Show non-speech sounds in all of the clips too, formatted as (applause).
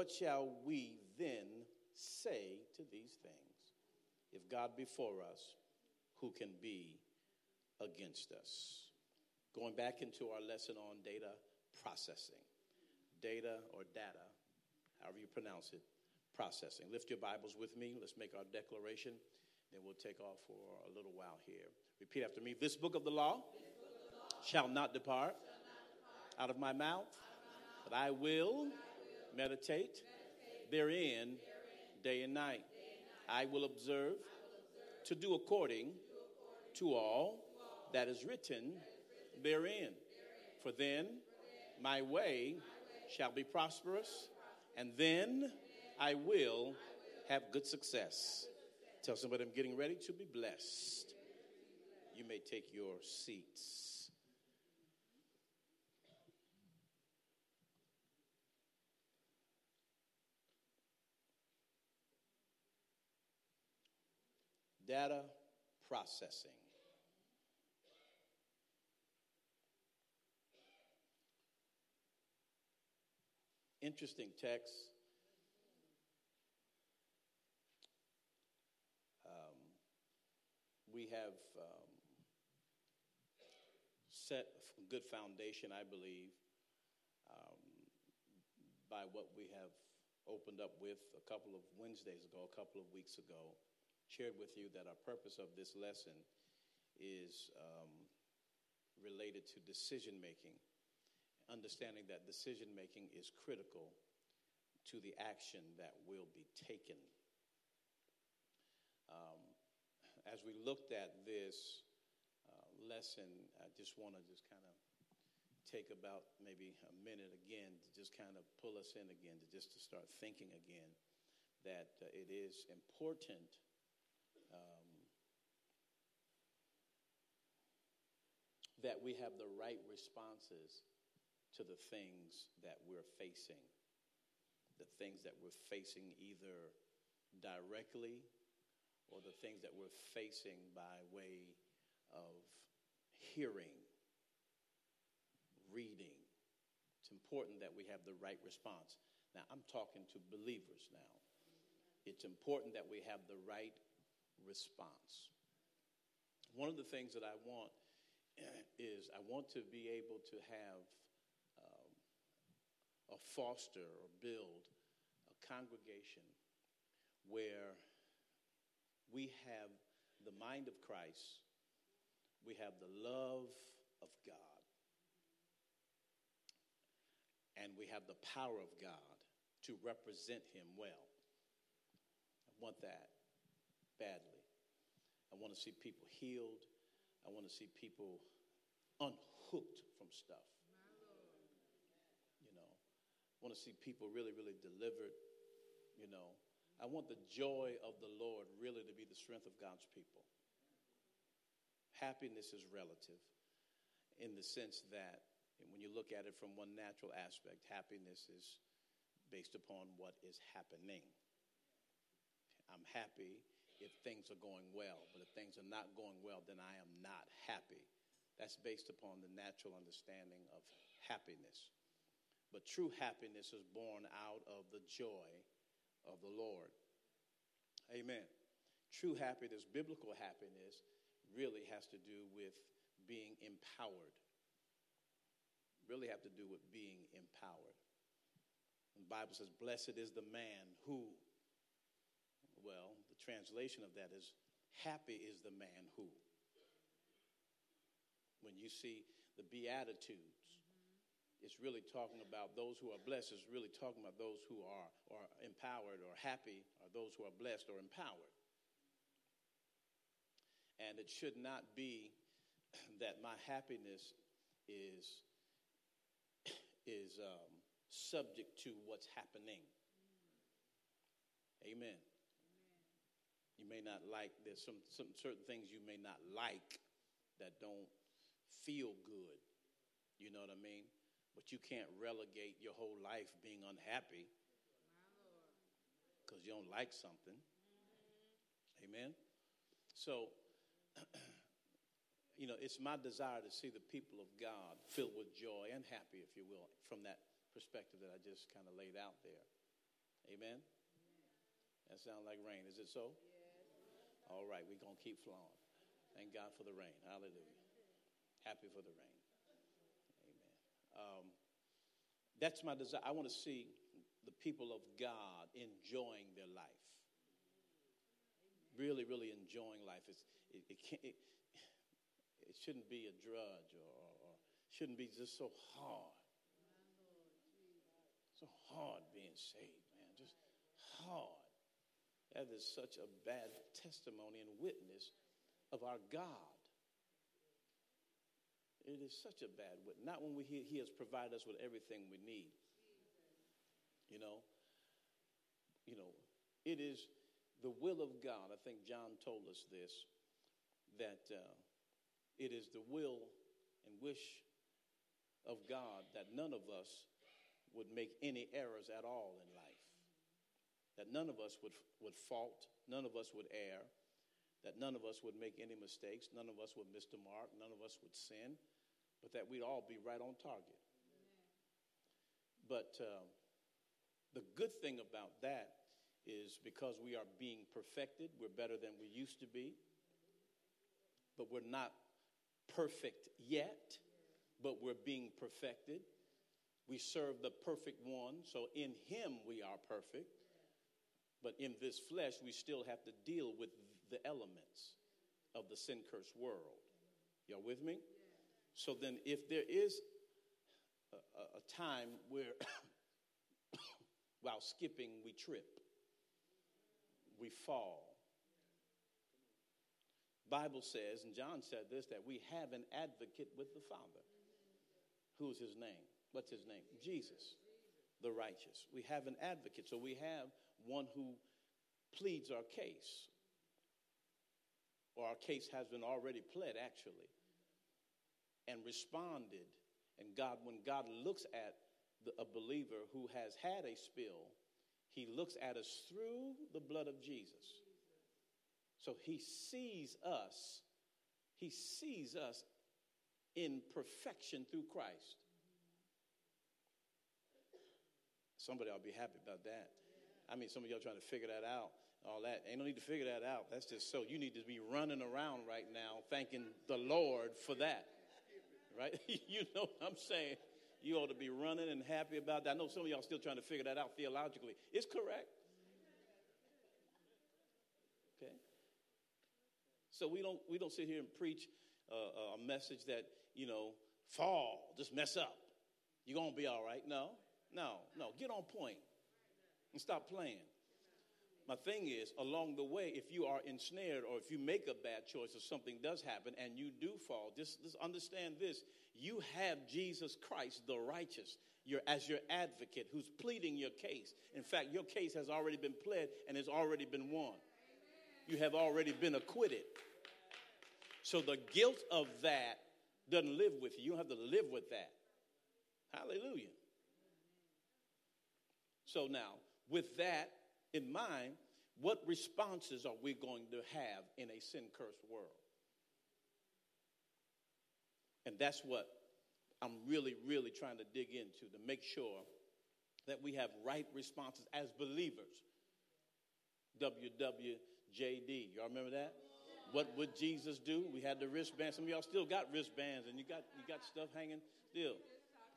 What shall we then say to these things? If God be for us, who can be against us? Going back into our lesson on data processing. Data or data, however you pronounce it, processing. Lift your Bibles with me. Let's make our declaration. Then we'll take off for a little while here. Repeat after me. This book of the law, of the law shall, not depart, shall not depart out of my mouth, of my mouth but I will, I will meditate, meditate therein, therein day, and night. day and night. I will observe, I will observe to do according, to, according to, all to all that is written, that is written therein. therein. For then, my, way my way shall be prosperous, and then I will have good success. Tell somebody I'm getting ready to be blessed. You may take your seats. Data processing. Interesting text. we have um, set a good foundation, I believe, um, by what we have opened up with a couple of Wednesdays ago, a couple of weeks ago, shared with you that our purpose of this lesson is um, related to decision making, understanding that decision making is critical to the action that will be taken. Um, as we looked at this uh, lesson, I just want to just kind of take about maybe a minute again to just kind of pull us in again, to just to start thinking again that uh, it is important that we have the right responses to the things that we're facing, the things that we're facing either directly or the things that we're facing by way of hearing, reading. It's important that we have the right response. Now, I'm talking to believers now. It's important that we have the right response. One of the things that I want is I want to be able to have um, a foster or build a congregation where we have the mind of Christ, we have the love of God, and we have the power of God to represent Him well. I want that badly. I want to see people healed. I want to see people unhooked from stuff. You know, I want to see people really, really delivered. You know, I want the joy of the Lord really to be the strength of God's people. Happiness is relative in the sense that when you look at it from one natural aspect, happiness is based upon what is happening. I'm happy if things are going well, but if things are not going well, then I am not happy. That's based upon the natural understanding of happiness. But true happiness is born out of the joy of the Lord. Amen. True happiness, biblical happiness, really has to do with being empowered. Really have to do with being empowered. The Bible says, Blessed is the man who, well, translation of that is, Happy is the man who. When you see the Beatitudes, it's really talking about those who are blessed. It's really talking about those who are, are empowered or happy, or those who are blessed or empowered. And it should not be (clears throat) that my happiness is, (clears throat) is um, subject to what's happening. Amen. You may not like, there's some, some certain things you may not like that don't feel good. You know what I mean? But you can't relegate your whole life being unhappy because you don't like something. Amen. So, (clears throat) you know, it's my desire to see the people of God filled with joy and happy, if you will, from that perspective that I just kind of laid out there. Amen? That sounds like rain. Is it so? All right, we're going to keep flowing. Thank God for the rain. Hallelujah. Happy for the rain. Amen. Um, that's my desire. I want to see the people of God enjoying their life. Really, really enjoying life. It's, it, it, can't, it, it shouldn't be a drudge or, or shouldn't be just so hard. So hard being saved, man. Just hard. That is such a bad testimony and witness of our God. It is such a bad witness. Not when we hear He has provided us with everything we need. You know, you know, it is the will of God. I think John told us this that uh, it is the will and wish of God that none of us would make any errors at all in life. That none of us would, would fault, none of us would err, that none of us would make any mistakes, none of us would miss the mark, none of us would sin, but that we'd all be right on target. But uh, the good thing about that is because we are being perfected, we're better than we used to be, but we're not perfect yet, but we're being perfected. We serve the perfect one, so in him we are perfect. But in this flesh, we still have to deal with the elements of the sin cursed world. Y'all with me? So then, if there is a, a time where, (coughs) while skipping, we trip, we fall. Bible says, and John said this, that we have an advocate with the Father. Who's his name? What's his name? Jesus, the righteous. We have an advocate. So we have one who pleads our case. Or our case has been already pled, actually, and responded. And God, when God looks at the, a believer who has had a spill, he looks at us through the blood of Jesus. So he sees us, he sees us in perfection through Christ. Somebody ought to be happy about that. I mean, some of y'all trying to figure that out, all that. Ain't no need to figure that out. That's just so. You need to be running around right now thanking the Lord for that. Right? (laughs) you know what I'm saying? You ought to be running and happy about that. I know some of y'all still trying to figure that out theologically. It's correct. Okay? So we don't we don't sit here and preach uh, a message that you know fall, just mess up. You're gonna be all right. No, no, no. Get on point and stop playing. My thing is, along the way, if you are ensnared or if you make a bad choice or something does happen and you do fall, just, just understand this. You have Jesus Christ, the righteous, your, as your advocate who's pleading your case. In fact, your case has already been pled and has already been won. You have already been acquitted. So the guilt of that doesn't live with you. You don't have to live with that. Hallelujah. So now, with that in mind, what responses are we going to have in a sin cursed world? And that's what I'm really, really trying to dig into to make sure that we have right responses as believers. WWJD. Y'all remember that? What would Jesus do? We had the wristbands. Some of y'all still got wristbands and you got you got stuff hanging still.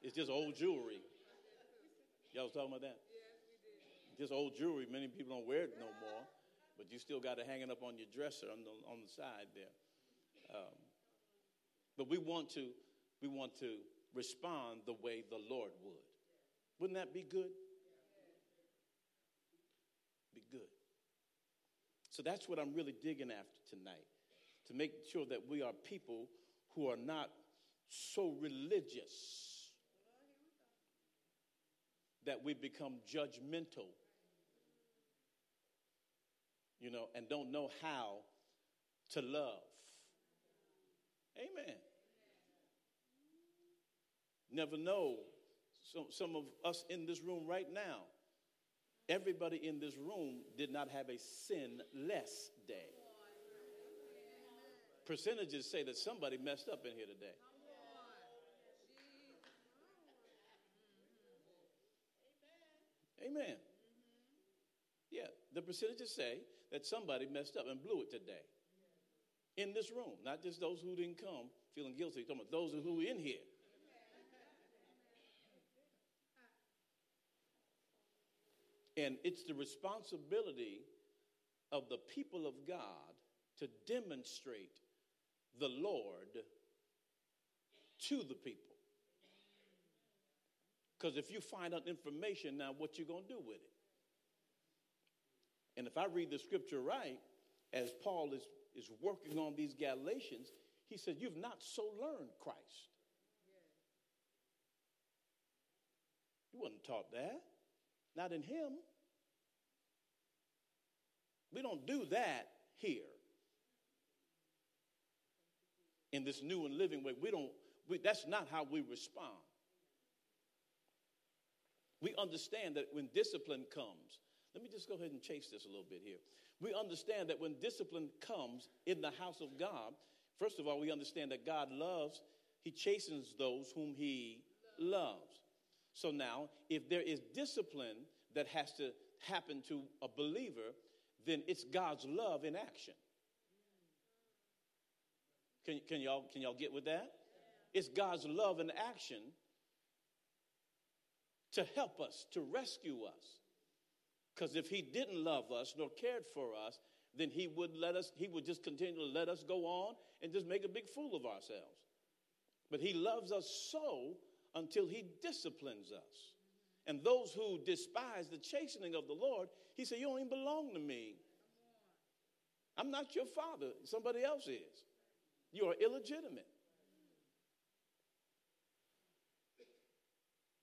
It's just old jewelry. Y'all was talking about that? Just old jewelry. Many people don't wear it no more, but you still got it hanging up on your dresser on the, on the side there. Um, but we want to we want to respond the way the Lord would. Wouldn't that be good? Be good. So that's what I'm really digging after tonight to make sure that we are people who are not so religious that we become judgmental, you know, and don't know how to love. Amen. Never know. Some, some of us in this room right now, everybody in this room did not have a sinless day. Percentages say that somebody messed up in here today. Amen. Yeah, the percentages say that somebody messed up and blew it today. In this room, not just those who didn't come feeling guilty, talking about those who in here. And it's the responsibility of the people of God to demonstrate the Lord to the people. Because if you find out information now, what you to do with it? And if I read the scripture right, as Paul is, is working on these Galatians, he said, You've not so learned Christ. You wasn't taught that. Not in him. We don't do that here. In this new and living way, we don't, we, that's not how we respond. We understand that when discipline comes, let me just go ahead and chase this a little bit here. We understand that when discipline comes in the house of God, first of all, we understand that God loves, He chastens those whom He loves. So now, if there is discipline that has to happen to a believer, then it's God's love in action. Can, can, y'all, can y'all get with that? It's God's love in action to help us, to rescue us. Because if He didn't love us nor cared for us, then He would let us, He would just continue to let us go on and just make a big fool of ourselves. But He loves us so until He disciplines us. And those who despise the chastening of the Lord, he said, You don't even belong to me. I'm not your father. Somebody else is. You are illegitimate.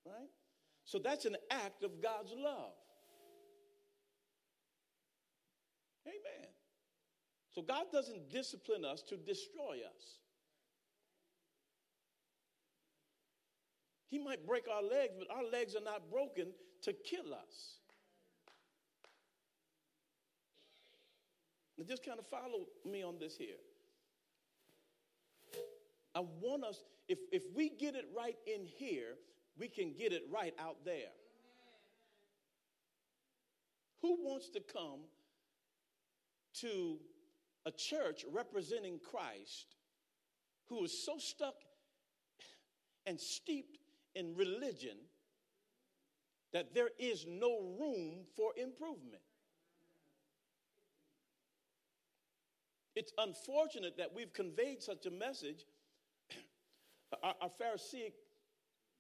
Right? So that's an act of God's love. Amen. So God doesn't discipline us to destroy us. He might break our legs, but our legs are not broken to kill us. Now just kind of follow me on this here. I want us, if, if we get it right in here, we can get it right out there. Who wants to come to a church representing Christ who is so stuck and steeped in religion that there is no room for improvement. It's unfortunate that we've conveyed such a message. (clears throat) Our, our Pharisaic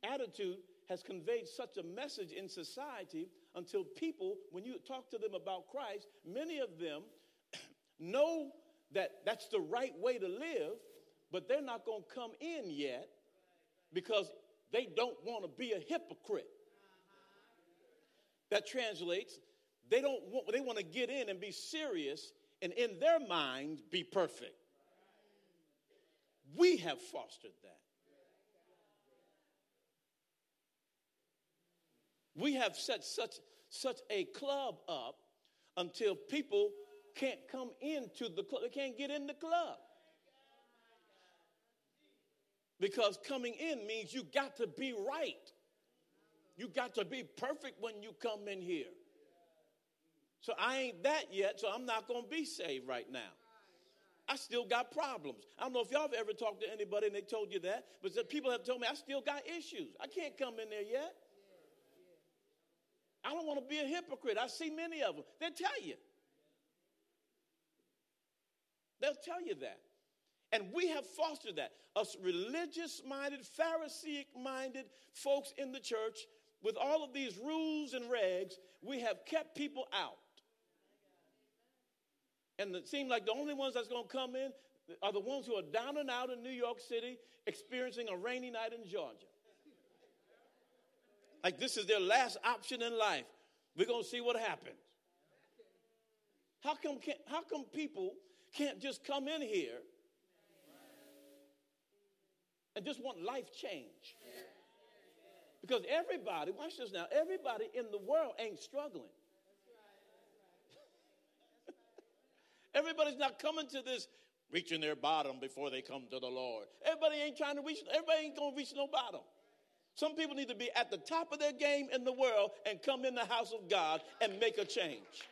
attitude has conveyed such a message in society until people, when you talk to them about Christ, many of them know that that's the right way to live, but they're not going to come in yet because they don't want to be a hypocrite. That translates, they don't want, they want to get in and be serious and in their minds be perfect. We have fostered that. We have set such, such a club up until people can't come into the club. They can't get in the club. Because coming in means you got to be right. You got to be perfect when you come in here. So I ain't that yet, so I'm not going to be saved right now. I still got problems. I don't know if y'all have ever talked to anybody and they told you that, but people have told me I still got issues. I can't come in there yet. I don't want to be a hypocrite. I see many of them. They'll tell you. They'll tell you that. And we have fostered that. Us religious minded, Pharisaic minded folks in the church with all of these rules and regs, we have kept people out. And it seems like the only ones that's going to come in are the ones who are down and out in New York City experiencing a rainy night in Georgia. Like this is their last option in life. We're going to see what happens. How come, how come people can't just come in here and just want life change? Because everybody, watch this now, everybody in the world ain't struggling. (laughs) Everybody's not coming to this reaching their bottom before they come to the Lord. Everybody ain't trying to reach, everybody ain't going to reach no bottom. Some people need to be at the top of their game in the world and come in the house of God and make a change.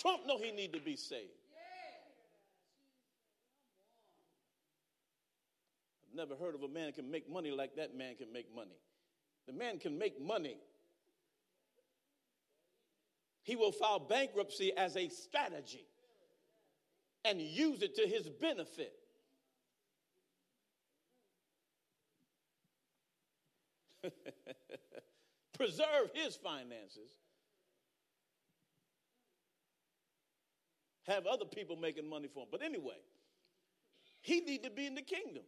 Trump know he need to be saved. I've never heard of a man can make money like that man can make money. The man can make money. He will file bankruptcy as a strategy and use it to his benefit. (laughs) Preserve his finances. Have other people making money for him. But anyway, he need to be in the kingdom.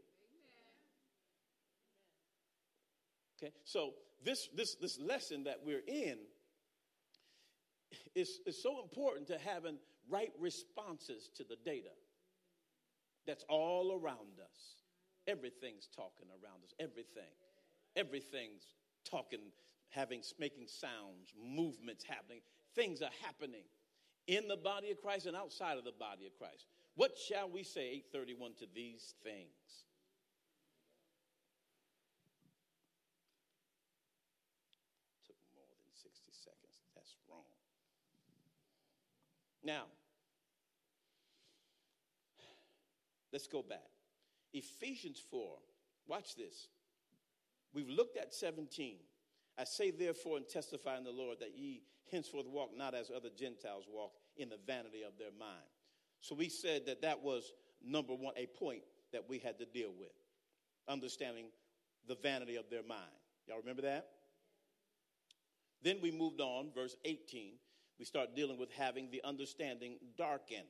Okay, so this this this lesson that we're in is, is so important to having right responses to the data that's all around us. Everything's talking around us. Everything. Everything's talking, having, making sounds, movements happening. Things are happening in the body of Christ and outside of the body of Christ. What shall we say, 831, to these things? Took more than 60 seconds. That's wrong. Now, let's go back. Ephesians 4, watch this. We've looked at 17. I say, therefore, and testify in the Lord that ye henceforth walk not as other Gentiles walk in the vanity of their mind. So we said that that was number one, a point that we had to deal with, understanding the vanity of their mind. Y'all remember that? Then we moved on, verse 18. We start dealing with having the understanding darkened.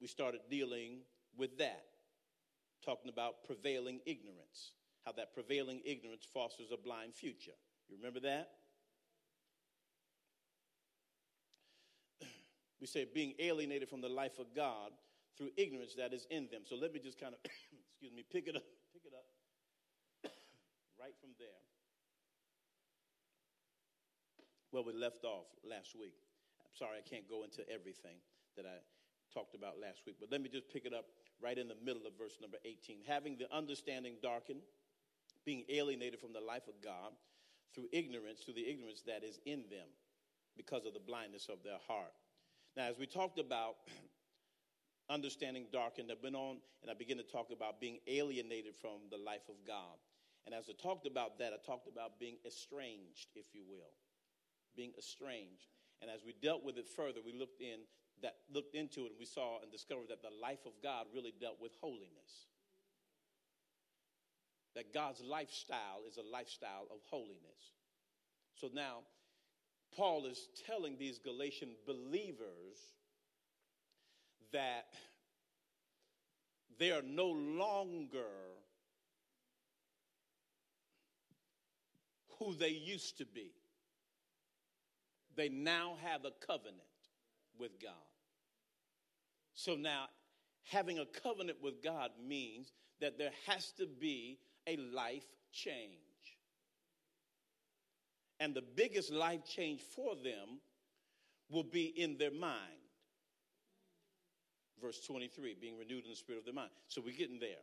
We started dealing with that, talking about prevailing ignorance how that prevailing ignorance fosters a blind future. You remember that? (clears throat) We say being alienated from the life of God through ignorance that is in them. So let me just kind of, (coughs) excuse me, pick it up, pick it up (coughs) right from there. Where we left off last week. I'm sorry I can't go into everything that I talked about last week, but let me just pick it up right in the middle of verse number 18. Having the understanding darkened being alienated from the life of God through ignorance, through the ignorance that is in them because of the blindness of their heart. Now, as we talked about (clears throat) understanding darkened, I went on and I began to talk about being alienated from the life of God. And as I talked about that, I talked about being estranged, if you will, being estranged. And as we dealt with it further, we looked in that looked into it and we saw and discovered that the life of God really dealt with holiness that God's lifestyle is a lifestyle of holiness. So now, Paul is telling these Galatian believers that they are no longer who they used to be. They now have a covenant with God. So now, having a covenant with God means that there has to be a life change. And the biggest life change for them will be in their mind. Verse 23, being renewed in the spirit of their mind. So we're getting there.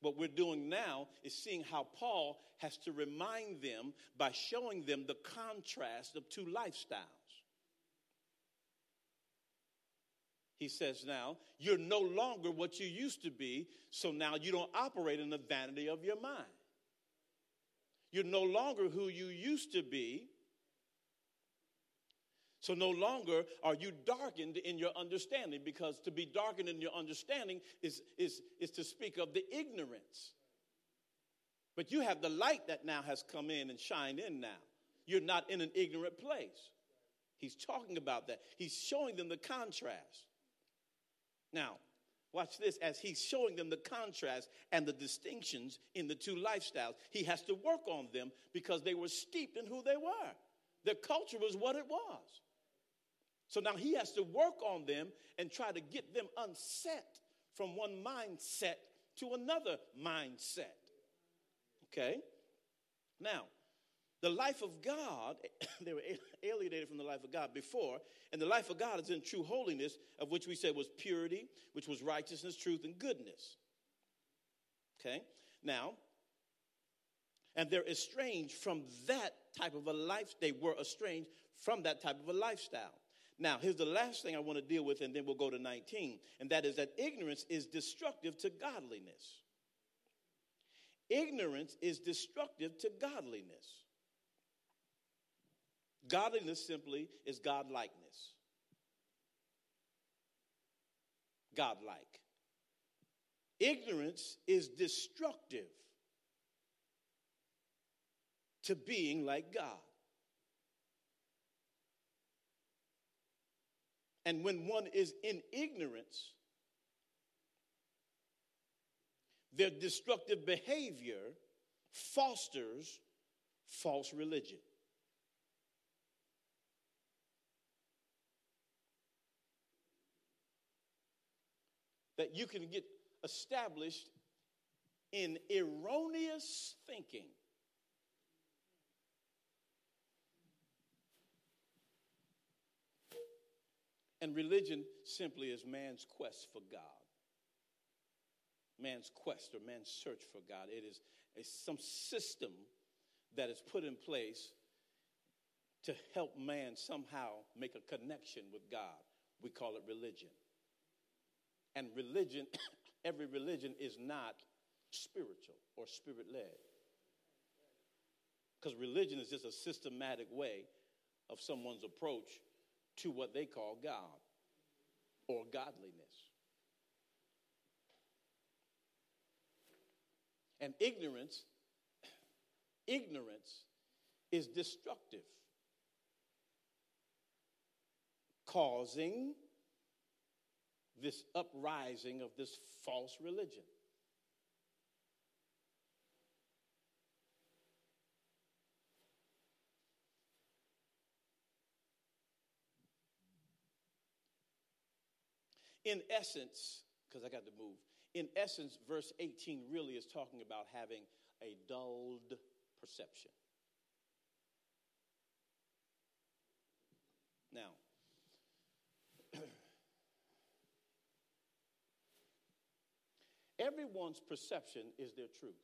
What we're doing now is seeing how Paul has to remind them by showing them the contrast of two lifestyles. He says now, you're no longer what you used to be, so now you don't operate in the vanity of your mind. You're no longer who you used to be, so no longer are you darkened in your understanding, because to be darkened in your understanding is, is, is to speak of the ignorance. But you have the light that now has come in and shined in now. You're not in an ignorant place. He's talking about that. He's showing them the contrast. Now, watch this as he's showing them the contrast and the distinctions in the two lifestyles. He has to work on them because they were steeped in who they were. Their culture was what it was. So now he has to work on them and try to get them unset from one mindset to another mindset. Okay? Now, the life of God, (coughs) they were alienated from the life of God before, and the life of God is in true holiness, of which we said was purity, which was righteousness, truth, and goodness. Okay? Now, and they're estranged from that type of a life. They were estranged from that type of a lifestyle. Now, here's the last thing I want to deal with, and then we'll go to 19, and that is that ignorance is destructive to godliness. Ignorance is destructive to godliness. Godliness simply is godlikeness. Godlike. Ignorance is destructive to being like God. And when one is in ignorance, their destructive behavior fosters false religion. That you can get established in erroneous thinking. And religion simply is man's quest for God. Man's quest or man's search for God. It is a, some system that is put in place to help man somehow make a connection with God. We call it religion. And religion, (coughs) every religion is not spiritual or spirit led. Because religion is just a systematic way of someone's approach to what they call God or godliness. And ignorance, (coughs) ignorance is destructive, causing this uprising of this false religion. In essence, because I got to move, in essence, verse 18 really is talking about having a dulled perception. Now, everyone's perception is their truth.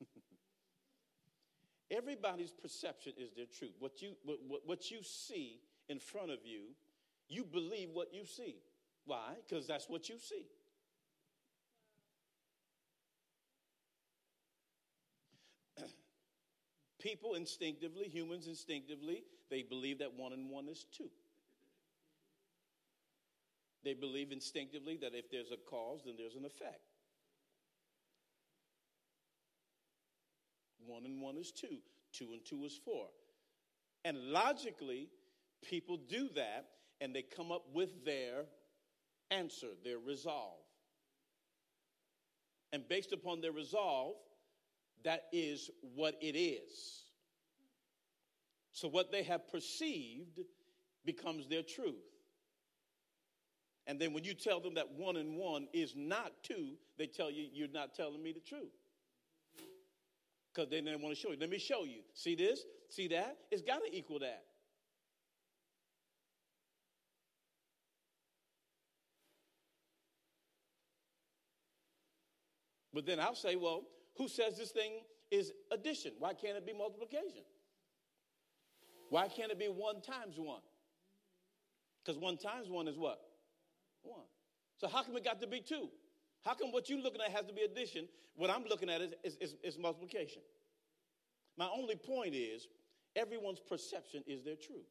(laughs) Everybody's perception is their truth. What you, what, what you see in front of you you believe what you see. Why? Because that's what you see. (clears throat) People instinctively, humans instinctively, they believe that one and one is two. They believe instinctively that if there's a cause, then there's an effect. One and one is two, two and two is four. And logically, people do that and they come up with their answer, their resolve. And based upon their resolve, that is what it is. So what they have perceived becomes their truth. And then when you tell them that one and one is not two, they tell you, you're not telling me the truth. Because they didn't want to show you. Let me show you. See this? See that? It's got to equal that. But then I'll say, well, who says this thing is addition? Why can't it be multiplication? Why can't it be one times one? Because one times one is what? One. So how come it got to be two? How come what you're looking at has to be addition? What I'm looking at is, is, is, is multiplication. My only point is everyone's perception is their truth.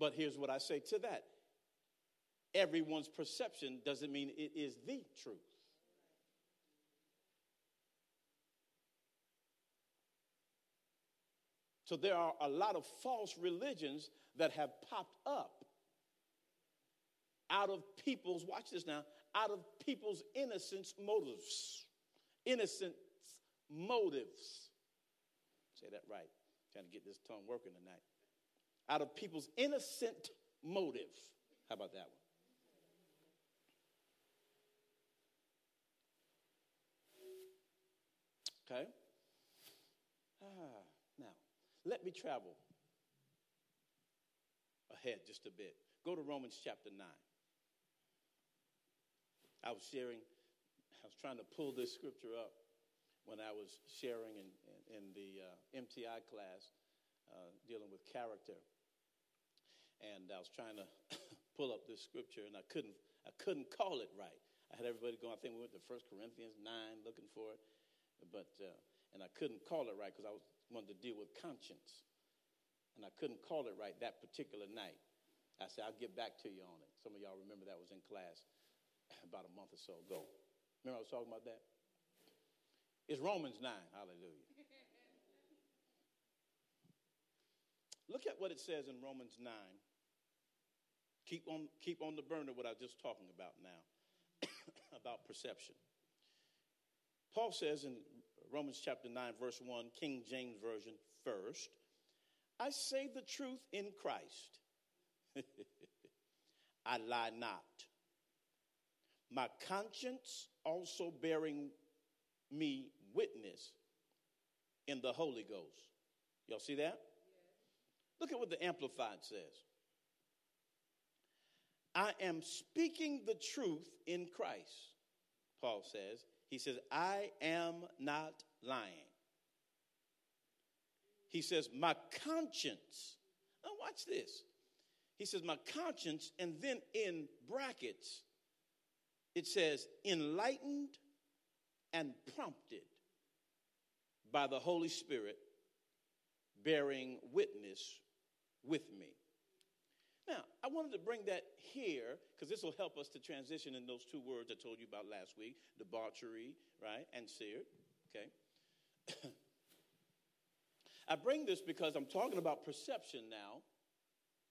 But here's what I say to that everyone's perception doesn't mean it is the truth. So there are a lot of false religions that have popped up out of people's, watch this now, out of people's innocent motives. Innocent motives. Say that right. Trying to get this tongue working tonight. Out of people's innocent motive. How about that one? Okay? Ah. Let me travel ahead just a bit. Go to Romans chapter 9. I was sharing, I was trying to pull this scripture up when I was sharing in, in, in the uh, MTI class uh, dealing with character. and I was trying to (coughs) pull up this scripture, and I couldn't, I couldn't call it right. I had everybody going. I think we went to 1 Corinthians 9 looking for it, but uh, and I couldn't call it right because I was wanted to deal with conscience, and I couldn't call it right that particular night. I said I'll get back to you on it. Some of y'all remember that was in class about a month or so ago. Remember I was talking about that? It's Romans 9. Hallelujah. (laughs) Look at what it says in Romans 9. Keep on, keep on the burner what I was just talking about now, (coughs) about perception. Paul says in Romans chapter 9, verse 1, King James Version first, I say the truth in Christ. (laughs) I lie not. My conscience also bearing me witness in the Holy Ghost. Y'all see that? Look at what the Amplified says. I am speaking the truth in Christ, Paul says. He says, I am not lying. He says, My conscience. Now, watch this. He says, My conscience, and then in brackets, it says, enlightened and prompted by the Holy Spirit, bearing witness with me. Now, I wanted to bring that here because this will help us to transition in those two words I told you about last week debauchery, right, and seared. Okay. (coughs) I bring this because I'm talking about perception now.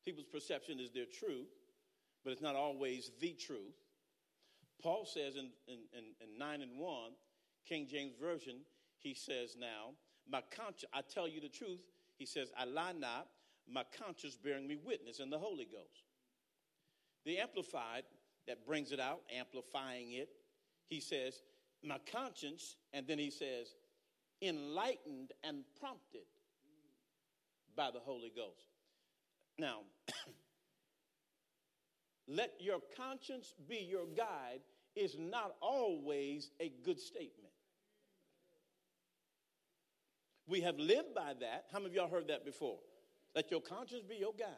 People's perception is their truth, but it's not always the truth. Paul says in, in, in, in 9 and 1, King James Version, he says now, my conscience, I tell you the truth, he says, I lie not, my conscience bearing me witness in the Holy Ghost. The Amplified, that brings it out, amplifying it, he says, my conscience, and then he says, enlightened and prompted by the Holy Ghost. Now, (clears throat) let your conscience be your guide is not always a good statement. We have lived by that. How many of y'all heard that before? Let your conscience be your guide.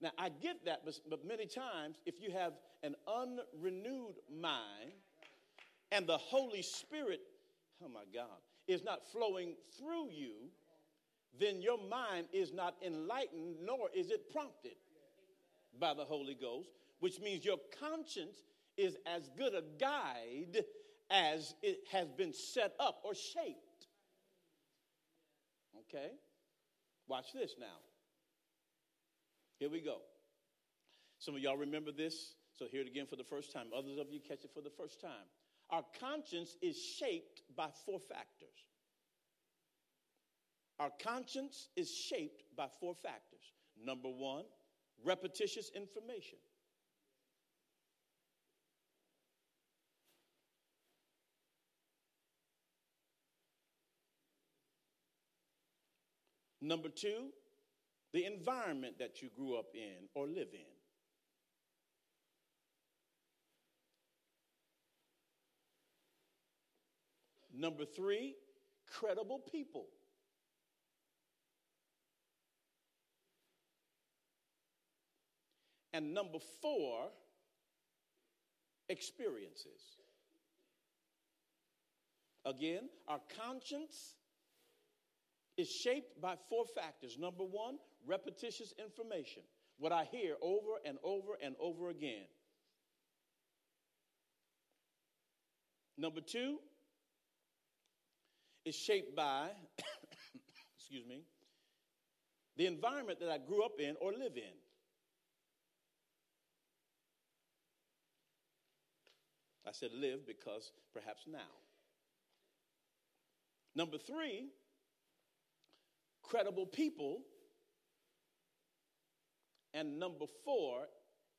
Now, I get that, but, but many times, if you have an unrenewed mind and the Holy Spirit, oh my God, is not flowing through you, then your mind is not enlightened, nor is it prompted by the Holy Ghost, which means your conscience is as good a guide as it has been set up or shaped. Okay? Watch this now. Here we go. Some of y'all remember this, so hear it again for the first time. Others of you catch it for the first time. Our conscience is shaped by four factors. Our conscience is shaped by four factors. Number one, repetitious information. Number two, the environment that you grew up in or live in. Number three, credible people. And number four, experiences. Again, our conscience is shaped by four factors. Number one, repetitious information, what I hear over and over and over again. Number two is shaped by, (coughs) excuse me, the environment that I grew up in or live in. I said live because perhaps now. Number three credible people. And number four,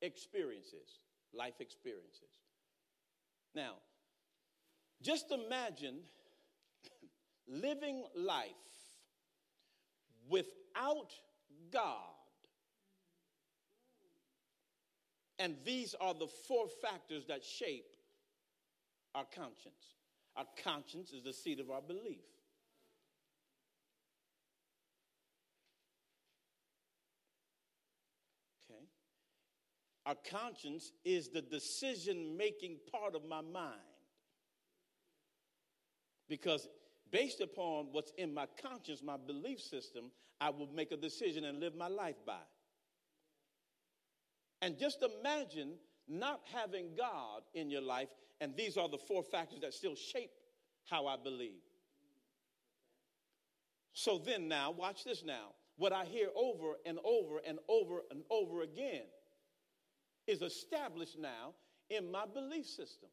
experiences, life experiences. Now, just imagine (coughs) living life without God. And these are the four factors that shape our conscience. Our conscience is the seat of our belief. Our conscience is the decision making part of my mind. Because based upon what's in my conscience, my belief system, I will make a decision and live my life by. And just imagine not having God in your life, and these are the four factors that still shape how I believe. So then, now, watch this now. What I hear over and over and over and over again is established now in my belief system.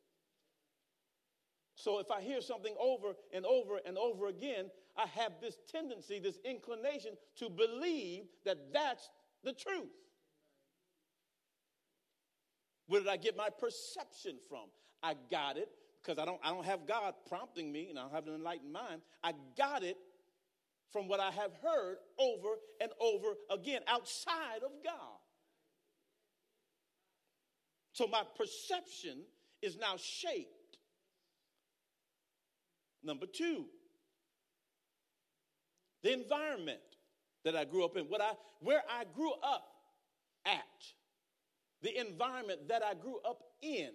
So if I hear something over and over and over again, I have this tendency, this inclination to believe that that's the truth. Where did I get my perception from? I got it because I don't, I don't have God prompting me and I don't have an enlightened mind. I got it from what I have heard over and over again outside of God. So my perception is now shaped. Number two, the environment that I grew up in, what I, where I grew up at, the environment that I grew up in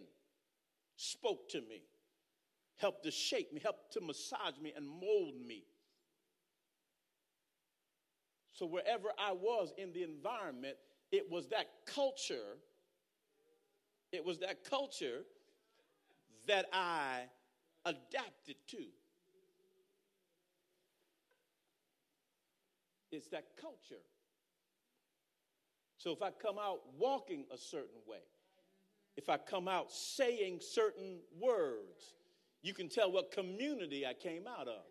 spoke to me, helped to shape me, helped to massage me and mold me. So wherever I was in the environment, it was that culture it was that culture that I adapted to. It's that culture. So if I come out walking a certain way, if I come out saying certain words, you can tell what community I came out of.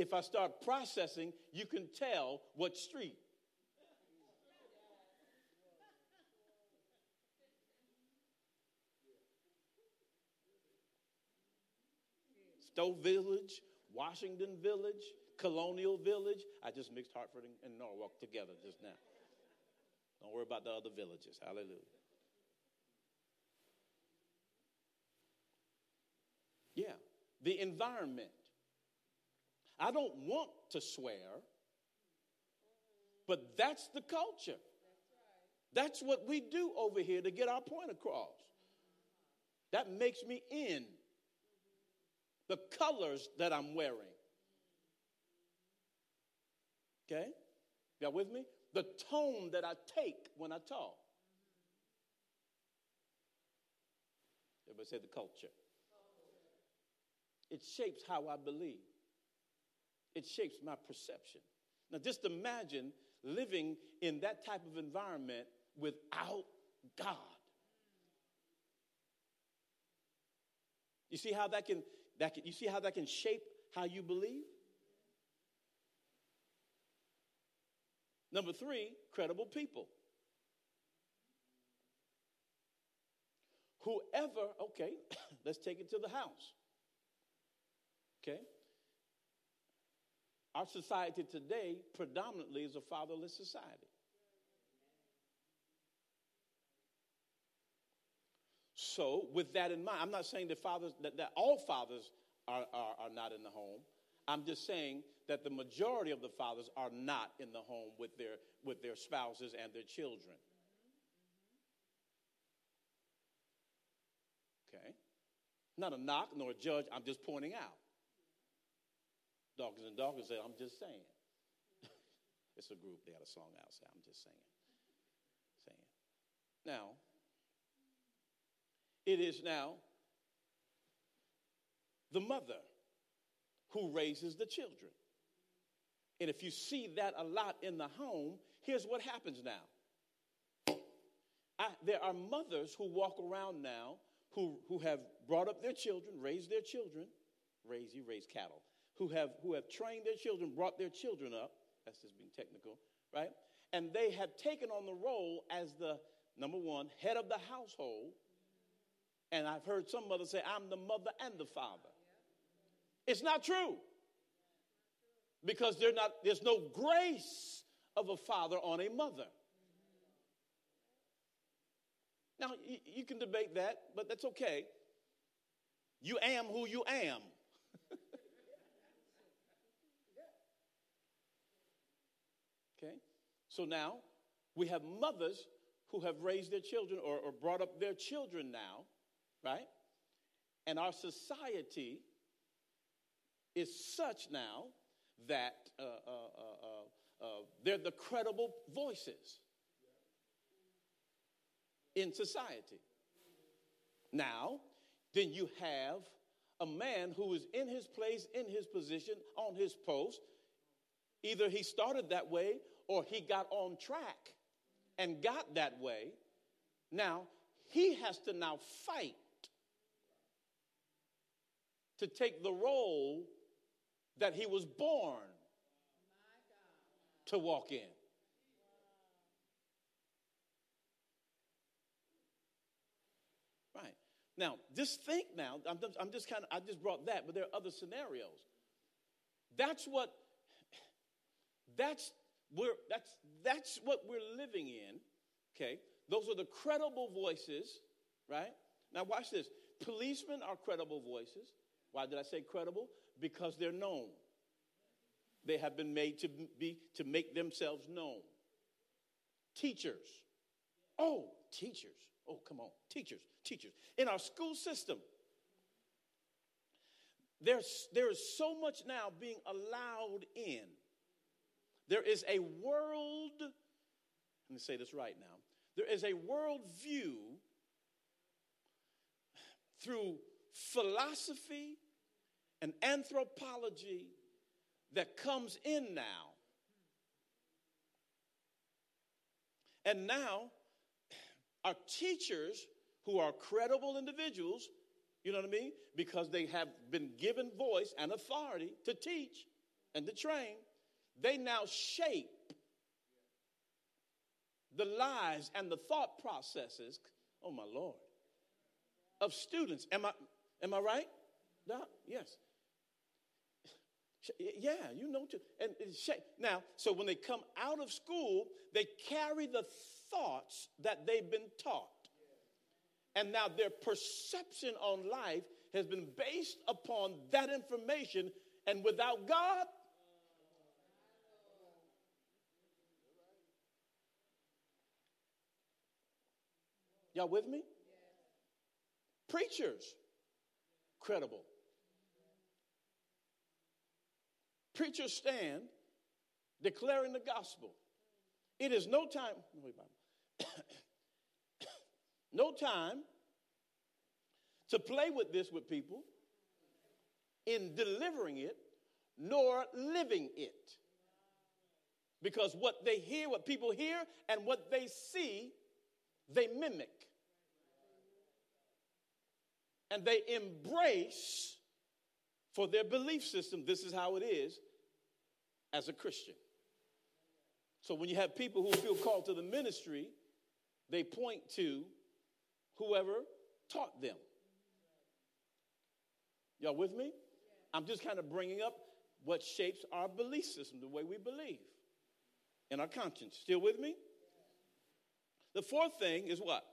If I start processing, you can tell what street. Stowe Village, Washington Village, Colonial Village. I just mixed Hartford and Norwalk together just now. Don't worry about the other villages. Hallelujah. Yeah, the environment. I don't want to swear, but that's the culture. That's what we do over here to get our point across. That makes me in. The colors that I'm wearing. Okay? Y'all with me? The tone that I take when I talk. Everybody say the culture. It shapes how I believe it shapes my perception. Now, just imagine living in that type of environment without God. You see how that can, that can you see how that can shape how you believe? Number three, credible people. Whoever, okay, (coughs) let's take it to the house. Okay? Our society today predominantly is a fatherless society. So, with that in mind, I'm not saying that fathers that, that all fathers are, are, are not in the home. I'm just saying that the majority of the fathers are not in the home with their with their spouses and their children. Okay? Not a knock nor a judge, I'm just pointing out. Dawkins and Dawkins said, I'm just saying. (laughs) it's a group, they had a song out, say, I'm just saying. Saying. Now, it is now the mother who raises the children. And if you see that a lot in the home, here's what happens now. I, there are mothers who walk around now who, who have brought up their children, raised their children, raise you raise cattle, who have, who have trained their children, brought their children up. That's just being technical, right? And they have taken on the role as the, number one, head of the household. And I've heard some mothers say, I'm the mother and the father. It's not true. Because not, there's no grace of a father on a mother. Now, you, you can debate that, but that's okay. You am who you am. Okay? So now we have mothers who have raised their children or, or brought up their children now, right? And our society is such now that uh, uh, uh, uh, uh they're the credible voices in society. Now, then you have a man who is in his place, in his position, on his post. Either he started that way or he got on track and got that way. Now, he has to now fight to take the role that he was born to walk in. Right. Now, just think now, I'm just, I'm just kind of, I just brought that, but there are other scenarios. That's what, that's where, that's, that's what we're living in, okay? Those are the credible voices, right? Now, watch this. Policemen are credible voices. Why did I say credible? Because they're known. They have been made to be to make themselves known. Teachers. Oh, teachers. Oh, come on. Teachers, teachers. In our school system, there's, there is so much now being allowed in. There is a world, let me say this right now. There is a world view through philosophy and anthropology that comes in now. And now, our teachers, who are credible individuals, you know what I mean? Because they have been given voice and authority to teach and to train, they now shape the lives and the thought processes, oh my Lord, of students. Am I, am I right? No? Yes. Yeah, you know. Too. And shape now, so when they come out of school, they carry the thoughts that they've been taught. And now their perception on life has been based upon that information. And without God, y'all with me? Preachers, credible. Preachers stand declaring the gospel. It is no time, (coughs) (coughs) no time to play with this with people in delivering it nor living it. Because what they hear, what people hear, and what they see, they mimic. And they embrace for their belief system, this is how it is as a Christian. So when you have people who feel called to the ministry, they point to whoever taught them. Y'all with me? I'm just kind of bringing up what shapes our belief system, the way we believe, and our conscience. Still with me? The fourth thing is what?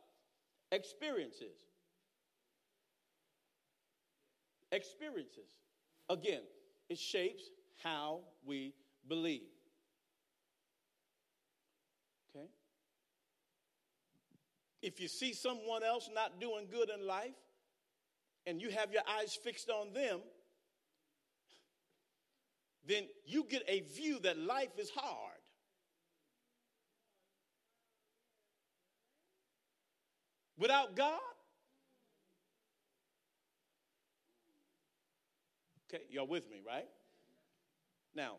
Experiences. Experiences. Again, it shapes how we believe. Okay? If you see someone else not doing good in life and you have your eyes fixed on them, then you get a view that life is hard. Without God, Okay, y'all with me, right? Now,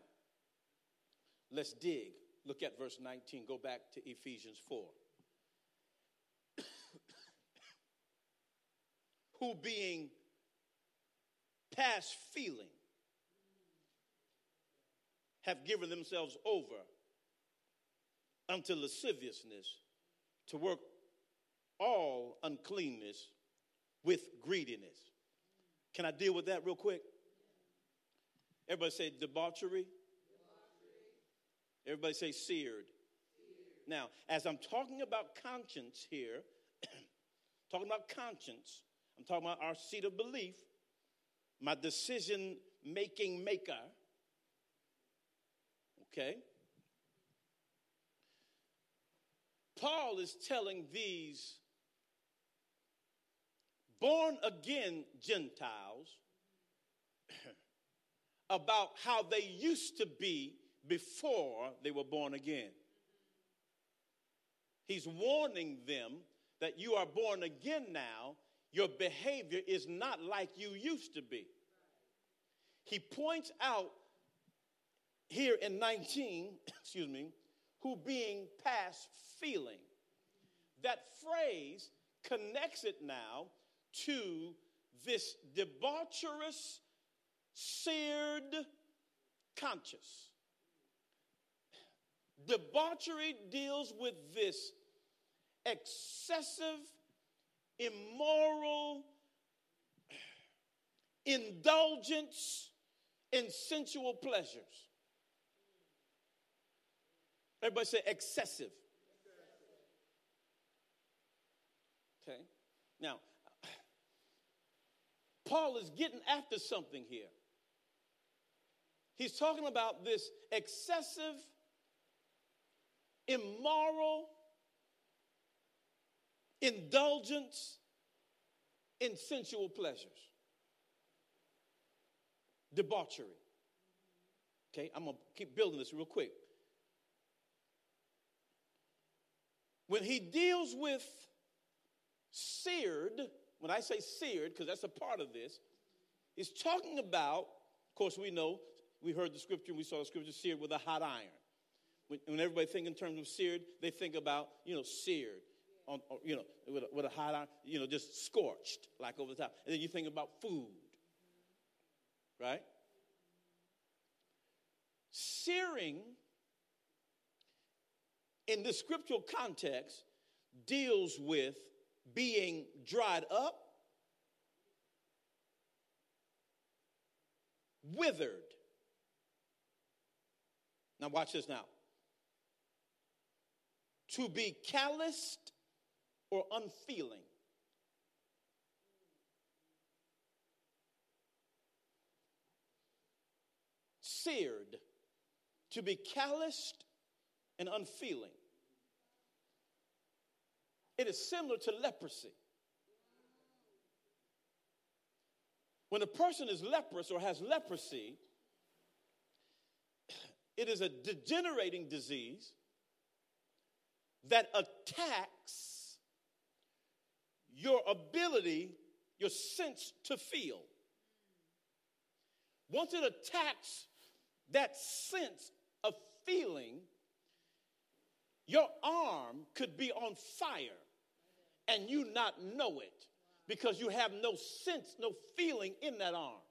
let's dig. Look at verse 19. Go back to Ephesians 4. (coughs) Who being past feeling have given themselves over unto lasciviousness to work all uncleanness with greediness. Can I deal with that real quick? Everybody say debauchery. debauchery. Everybody say seared. seared. Now, as I'm talking about conscience here, (clears throat) talking about conscience, I'm talking about our seat of belief, my decision making maker. Okay? Paul is telling these born again Gentiles (clears throat) about how they used to be before they were born again. He's warning them that you are born again now. Your behavior is not like you used to be. He points out here in 19, (clears throat) excuse me, who being past feeling. That phrase connects it now to this debaucherous, seared conscience. Debauchery deals with this excessive, immoral indulgence in sensual pleasures. Everybody say excessive. Okay. Now, Paul is getting after something here. He's talking about this excessive, immoral indulgence in sensual pleasures, debauchery. Okay, I'm to keep building this real quick. When he deals with seared, when I say seared, because that's a part of this, is talking about, of course, we know, we heard the scripture, we saw the scripture seared with a hot iron. When, when everybody think in terms of seared, they think about, you know, seared. On, you know, with a, with a hot iron, you know, just scorched like over the top. And then you think about food, right? Searing in the scriptural context deals with being dried up, withered. Now, watch this now. To be calloused or unfeeling. Seared. To be calloused and unfeeling. It is similar to leprosy. When a person is leprous or has leprosy, it is a degenerating disease that attacks your ability, your sense to feel. Once it attacks that sense of feeling, your arm could be on fire and you not know it because you have no sense, no feeling in that arm.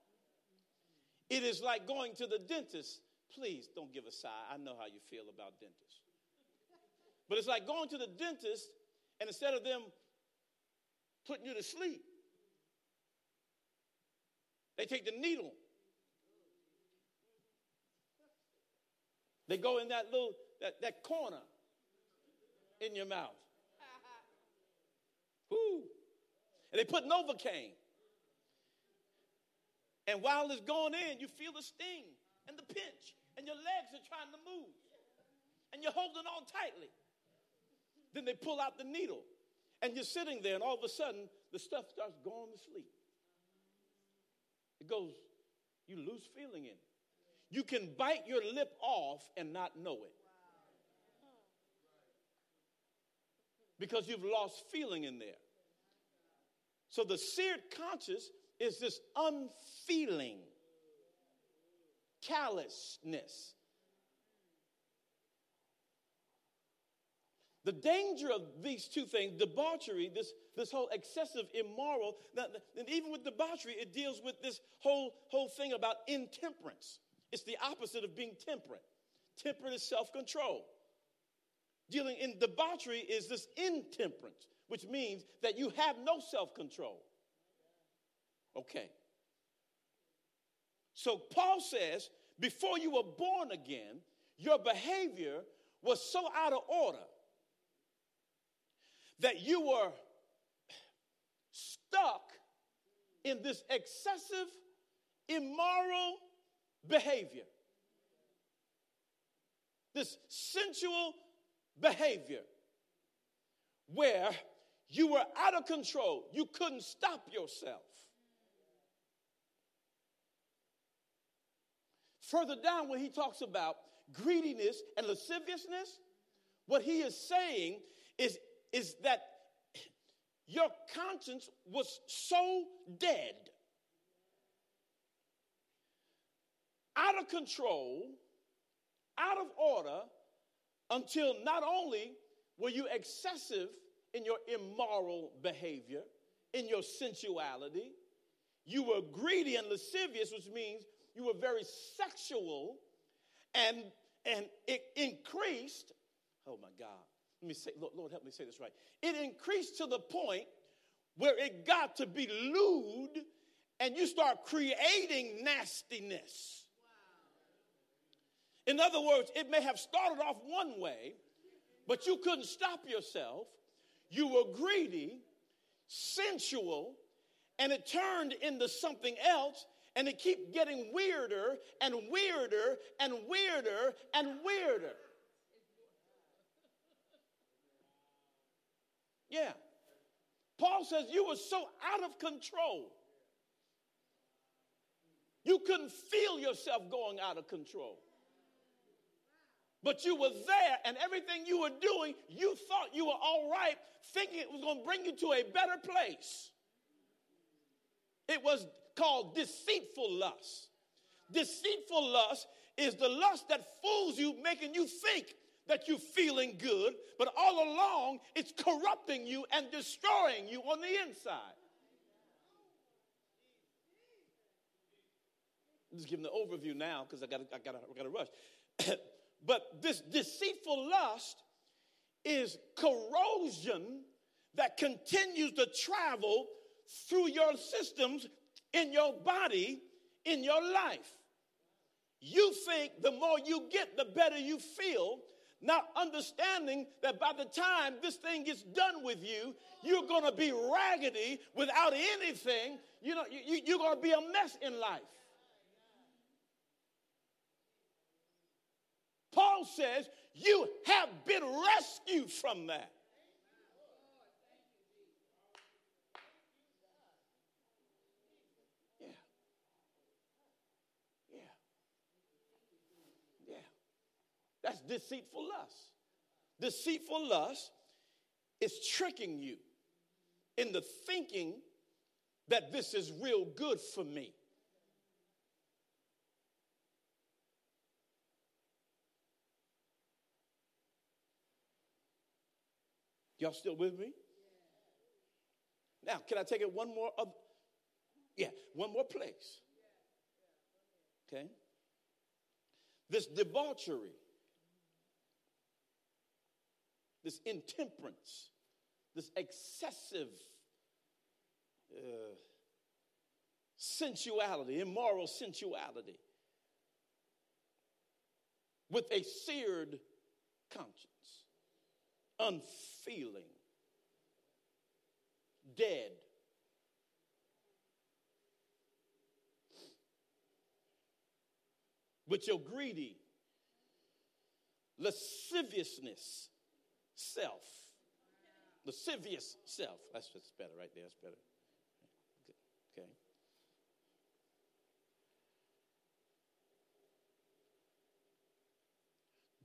It is like going to the dentist. Please don't give a sigh. I know how you feel about dentists. But it's like going to the dentist and instead of them putting you to sleep, they take the needle. They go in that little that, that corner in your mouth. Whoo. And they put Novocaine. And while it's going in, you feel the sting and the pinch, and your legs are trying to move, and you're holding on tightly. Then they pull out the needle, and you're sitting there, and all of a sudden, the stuff starts going to sleep. It goes, you lose feeling in it. You can bite your lip off and not know it. Because you've lost feeling in there. So the seared conscience is this unfeeling, callousness. The danger of these two things, debauchery, this, this whole excessive immoral, and even with debauchery, it deals with this whole, whole thing about intemperance. It's the opposite of being temperate. Temperate is self control. Dealing in debauchery is this intemperance which means that you have no self control. Okay. So Paul says, before you were born again, your behavior was so out of order that you were stuck in this excessive, immoral behavior, this sensual behavior where you were out of control. You couldn't stop yourself. Further down, when he talks about greediness and lasciviousness, what he is saying is, is that your conscience was so dead, out of control, out of order, until not only were you excessive in your immoral behavior, in your sensuality, you were greedy and lascivious, which means you were very sexual, and, and it increased. Oh my God. Let me say, Lord, Lord, help me say this right. It increased to the point where it got to be lewd, and you start creating nastiness. In other words, it may have started off one way, but you couldn't stop yourself. You were greedy, sensual, and it turned into something else, and it kept getting weirder and weirder and weirder and weirder. Yeah. Paul says you were so out of control. You couldn't feel yourself going out of control. But you were there, and everything you were doing, you thought you were all right, thinking it was going to bring you to a better place. It was called deceitful lust. Deceitful lust is the lust that fools you, making you think that you're feeling good, but all along it's corrupting you and destroying you on the inside. I'm just giving the overview now because I got I got I got to rush. (coughs) but this deceitful lust is corrosion that continues to travel through your systems in your body in your life. You think the more you get, the better you feel, not understanding that by the time this thing gets done with you, you're going to be raggedy without anything. You know, you, you're going to be a mess in life. Paul says, You have been rescued from that. Yeah. Yeah. Yeah. That's deceitful lust. Deceitful lust is tricking you into thinking that this is real good for me. Y'all still with me? Now, can I take it one more? Other, yeah, one more place. Okay? This debauchery, this intemperance, this excessive uh, sensuality, immoral sensuality, with a seared conscience unfeeling, dead. With your greedy, lasciviousness, self. Lascivious self. That's, that's better right there. That's better. Okay.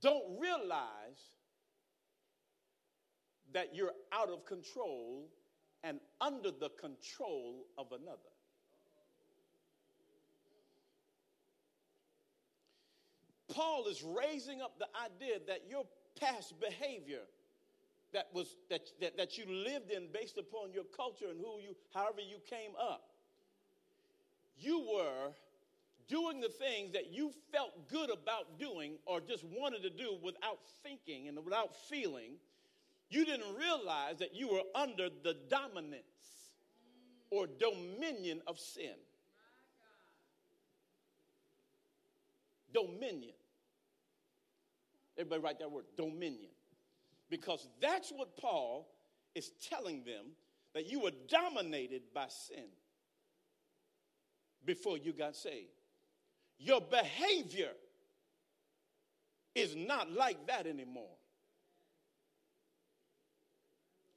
Don't realize that you're out of control and under the control of another. Paul is raising up the idea that your past behavior that was that, that, that you lived in based upon your culture and who you however you came up you were doing the things that you felt good about doing or just wanted to do without thinking and without feeling you didn't realize that you were under the dominance or dominion of sin. Dominion. Everybody write that word, dominion. Because that's what Paul is telling them that you were dominated by sin before you got saved. Your behavior is not like that anymore.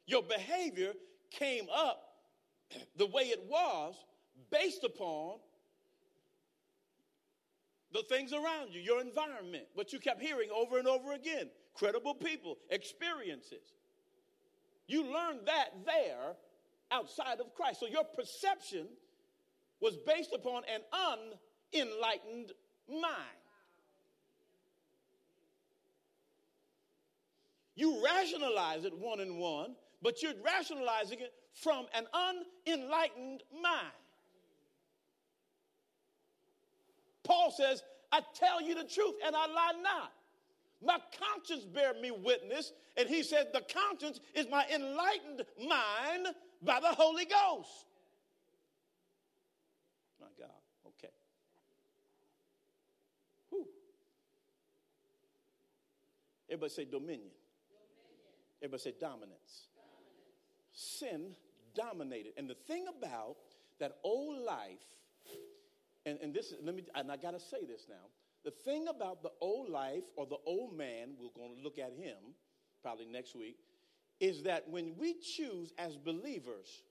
Your behavior came up the way it was based upon the things around you, your environment, what you kept hearing over and over again, credible people, experiences. You learned that there outside of Christ. So your perception was based upon an unenlightened mind. You rationalize it one and one, but you're rationalizing it from an unenlightened mind. Paul says, I tell you the truth and I lie not. My conscience bear me witness. And he said, The conscience is my enlightened mind by the Holy Ghost. My God, okay. Whew. Everybody say dominion. dominion. Everybody say dominance. Sin dominated. And the thing about that old life and, and this let me and I gotta say this now. The thing about the old life or the old man, we're to look at him probably next week, is that when we choose as believers,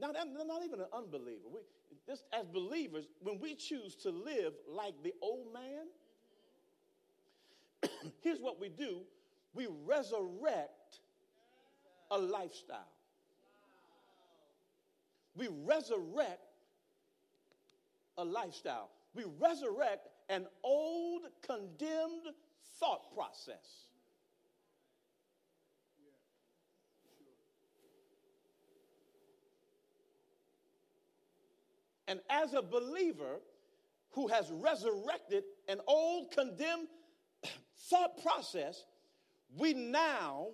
not, not even an unbeliever, we, just as believers, when we choose to live like the old man, (coughs) here's what we do we resurrect a lifestyle. We resurrect a lifestyle. We resurrect an old condemned thought process. And as a believer who has resurrected an old condemned (clears throat) thought process, we now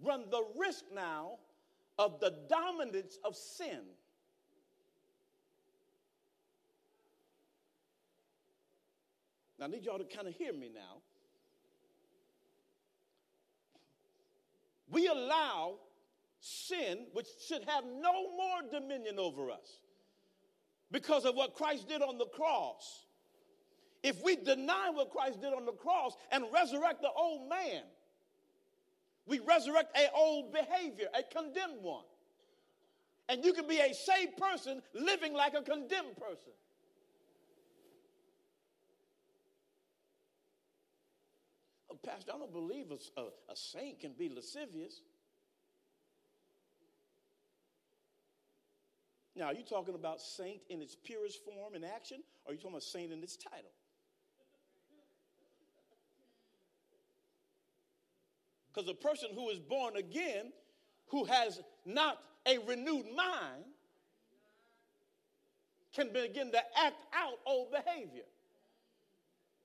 run the risk now of the dominance of sin. Now, I need y'all to kind of hear me now. We allow sin, which should have no more dominion over us because of what Christ did on the cross. If we deny what Christ did on the cross and resurrect the old man, we resurrect a old behavior, a condemned one. And you can be a saved person living like a condemned person. Oh, Pastor, I don't believe a, a, a saint can be lascivious. Now, are you talking about saint in its purest form and action, or are you talking about saint in its title? Because a person who is born again, who has not a renewed mind, can begin to act out old behavior.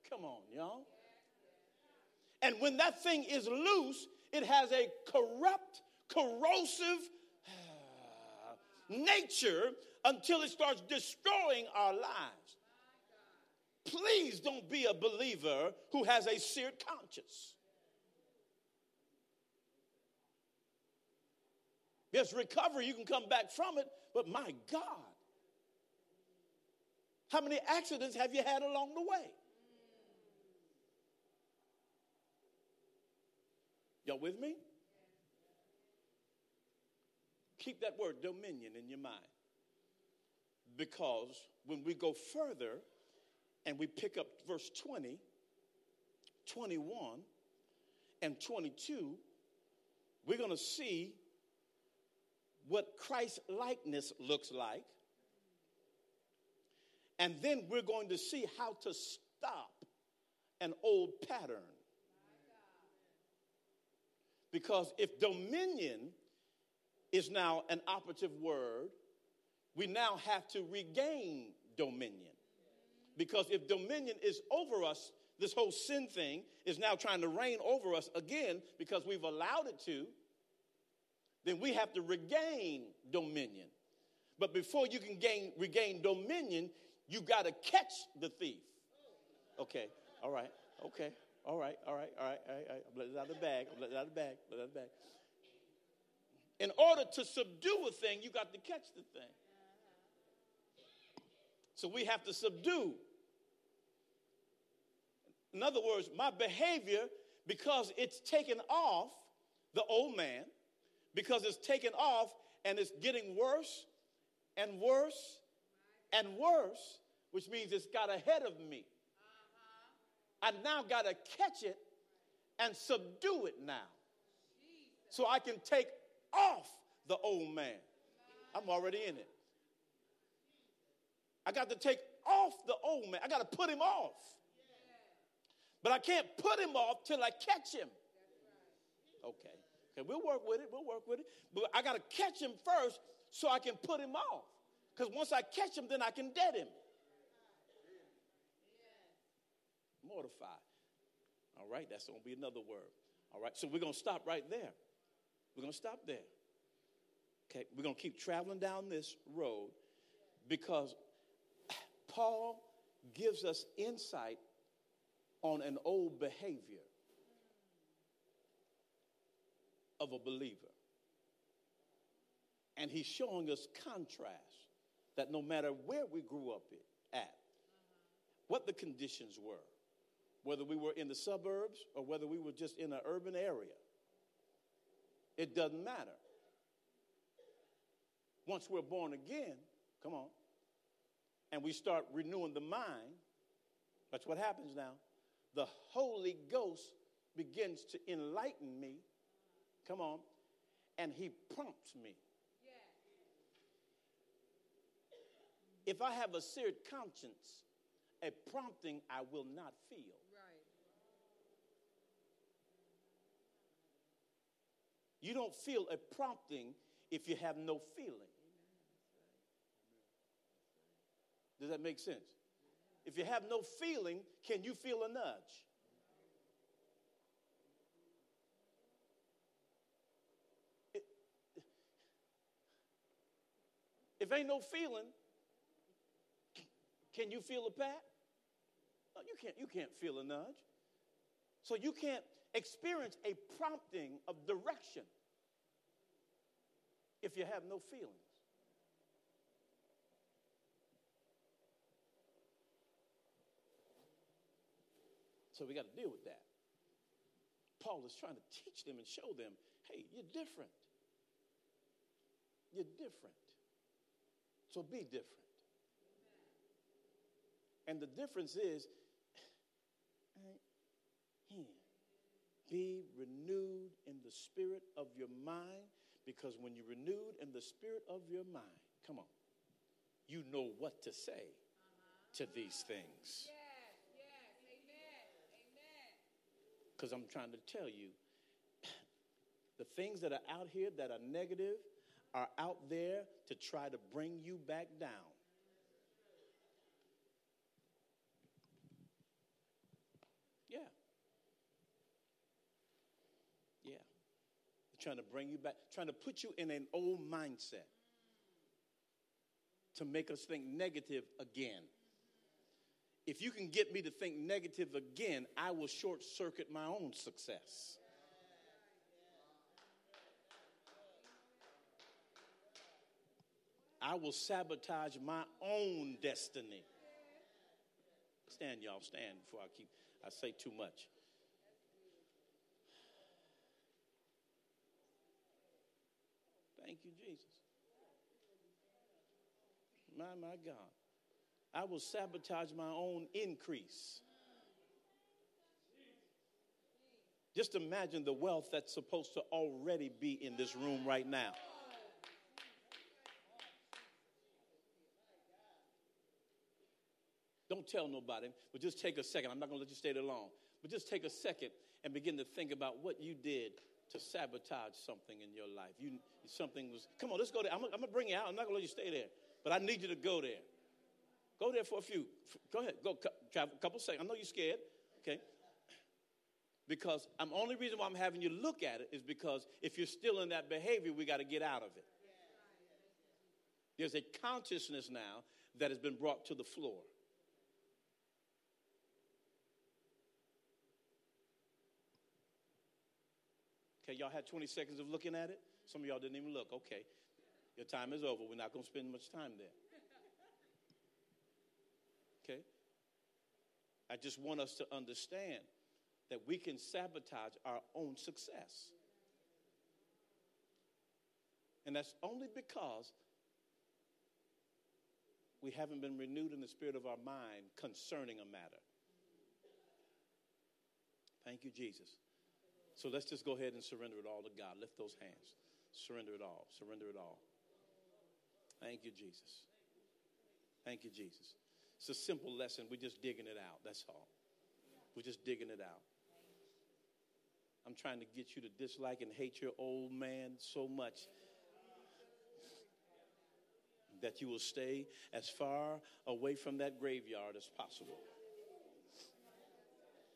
Come on, y'all. And when that thing is loose, it has a corrupt, corrosive (sighs) nature until it starts destroying our lives. Please don't be a believer who has a seared conscience. Yes, recovery, you can come back from it, but my God, how many accidents have you had along the way? Y'all with me? Keep that word dominion in your mind. Because when we go further and we pick up verse 20, 21, and 22, we're going to see what Christ likeness looks like. And then we're going to see how to stop an old pattern. Because if dominion is now an operative word, we now have to regain dominion. Because if dominion is over us, this whole sin thing is now trying to reign over us again because we've allowed it to, then we have to regain dominion. But before you can gain, regain dominion, you got to catch the thief. Okay, all right, okay. All right, all right, all right, all right. I'm letting it out of the bag. I'm letting it out of the bag. Let it out of the bag. In order to subdue a thing, you got to catch the thing. So we have to subdue. In other words, my behavior, because it's taken off the old man, because it's taken off and it's getting worse and worse and worse, which means it's got ahead of me. I now got to catch it and subdue it now so I can take off the old man. I'm already in it. I got to take off the old man. I got to put him off. But I can't put him off till I catch him. Okay. Okay, we'll work with it. We'll work with it. But I got to catch him first so I can put him off. Because once I catch him, then I can dead him. Mortify. All right, that's going to be another word. All right, so we're going to stop right there. We're going to stop there. Okay, we're going to keep traveling down this road because Paul gives us insight on an old behavior of a believer. And he's showing us contrast that no matter where we grew up at, what the conditions were, whether we were in the suburbs or whether we were just in an urban area, it doesn't matter. Once we're born again, come on, and we start renewing the mind, that's what happens now. The Holy Ghost begins to enlighten me, come on, and He prompts me. If I have a seared conscience, a prompting I will not feel. You don't feel a prompting if you have no feeling. Does that make sense? If you have no feeling, can you feel a nudge? If ain't no feeling, can you feel a pat? No, you can't, you can't feel a nudge. So you can't experience a prompting of direction if you have no feelings. So we got to deal with that. Paul is trying to teach them and show them hey, you're different. You're different. So be different. And the difference is (clears throat) be renewed in the spirit of your mind because when you're renewed in the spirit of your mind, come on, you know what to say uh-huh. to these things. Because I'm trying to tell you, (clears throat) the things that are out here that are negative are out there to try to bring you back down. Yeah. Yeah. Trying to bring you back, trying to put you in an old mindset to make us think negative again. If you can get me to think negative again, I will short circuit my own success. I will sabotage my own destiny. Stand, y'all, stand before I keep I say too much. Thank you, Jesus. My, my God. I will sabotage my own increase. Just imagine the wealth that's supposed to already be in this room right now. Don't tell nobody, but just take a second. I'm not going to let you stay there long. But just take a second and begin to think about what you did to sabotage something in your life. You something was. Come on, let's go there. I'm, I'm going to bring you out. I'm not going to let you stay there, but I need you to go there. Go there for a few. Go ahead. Go travel a couple seconds. I know you're scared. Okay. Because I'm only reason why I'm having you look at it is because if you're still in that behavior, we got to get out of it. There's a consciousness now that has been brought to the floor. Okay, y'all had 20 seconds of looking at it. Some of y'all didn't even look. Okay, your time is over. We're not going to spend much time there. Okay? I just want us to understand that we can sabotage our own success. And that's only because we haven't been renewed in the spirit of our mind concerning a matter. Thank you, Jesus. So let's just go ahead and surrender it all to God. Lift those hands. Surrender it all. Surrender it all. Thank you, Jesus. Thank you, Jesus. It's a simple lesson. We're just digging it out. That's all. We're just digging it out. I'm trying to get you to dislike and hate your old man so much that you will stay as far away from that graveyard as possible.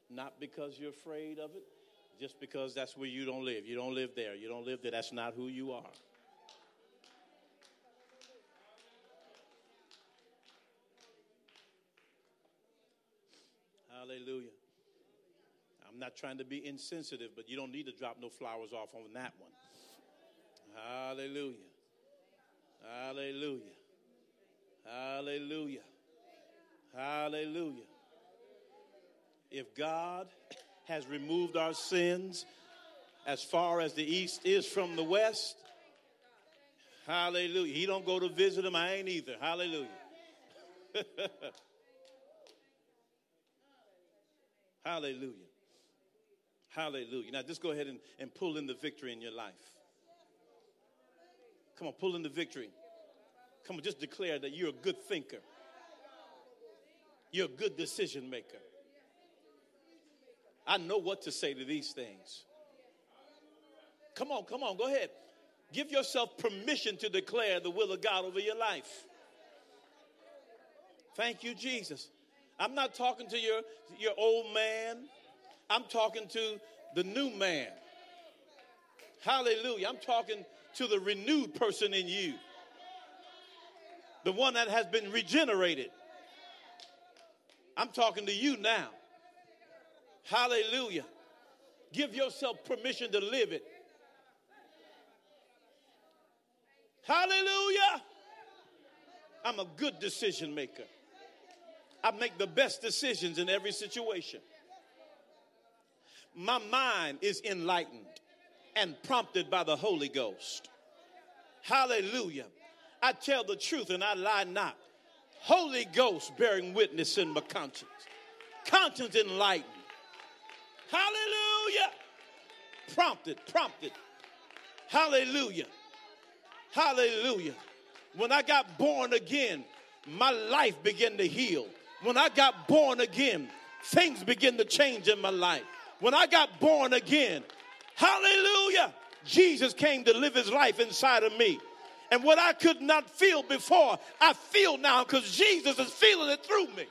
Not because you're afraid of it, just because that's where you don't live. You don't live there. You don't live there. That's not who you are. Hallelujah. I'm not trying to be insensitive, but you don't need to drop no flowers off on that one. Hallelujah. Hallelujah. Hallelujah. Hallelujah. If God has removed our sins as far as the east is from the west, hallelujah. He don't go to visit them, I ain't either. Hallelujah. (laughs) hallelujah. Hallelujah. Now just go ahead and, and pull in the victory in your life. Come on, pull in the victory. Come on, just declare that you're a good thinker. You're a good decision maker. I know what to say to these things. Come on, come on, go ahead. Give yourself permission to declare the will of God over your life. Thank you, Jesus. I'm not talking to your, your old man. I'm talking to the new man. Hallelujah. I'm talking to the renewed person in you, the one that has been regenerated. I'm talking to you now. Hallelujah. Give yourself permission to live it. Hallelujah. I'm a good decision maker. I make the best decisions in every situation. My mind is enlightened and prompted by the Holy Ghost. Hallelujah. I tell the truth and I lie not. Holy Ghost bearing witness in my conscience. Conscience enlightened. Hallelujah. Prompted, prompted. Hallelujah. Hallelujah. When I got born again, my life began to heal. When I got born again, things began to change in my life. When I got born again, hallelujah, Jesus came to live his life inside of me. And what I could not feel before, I feel now because Jesus is feeling it through me.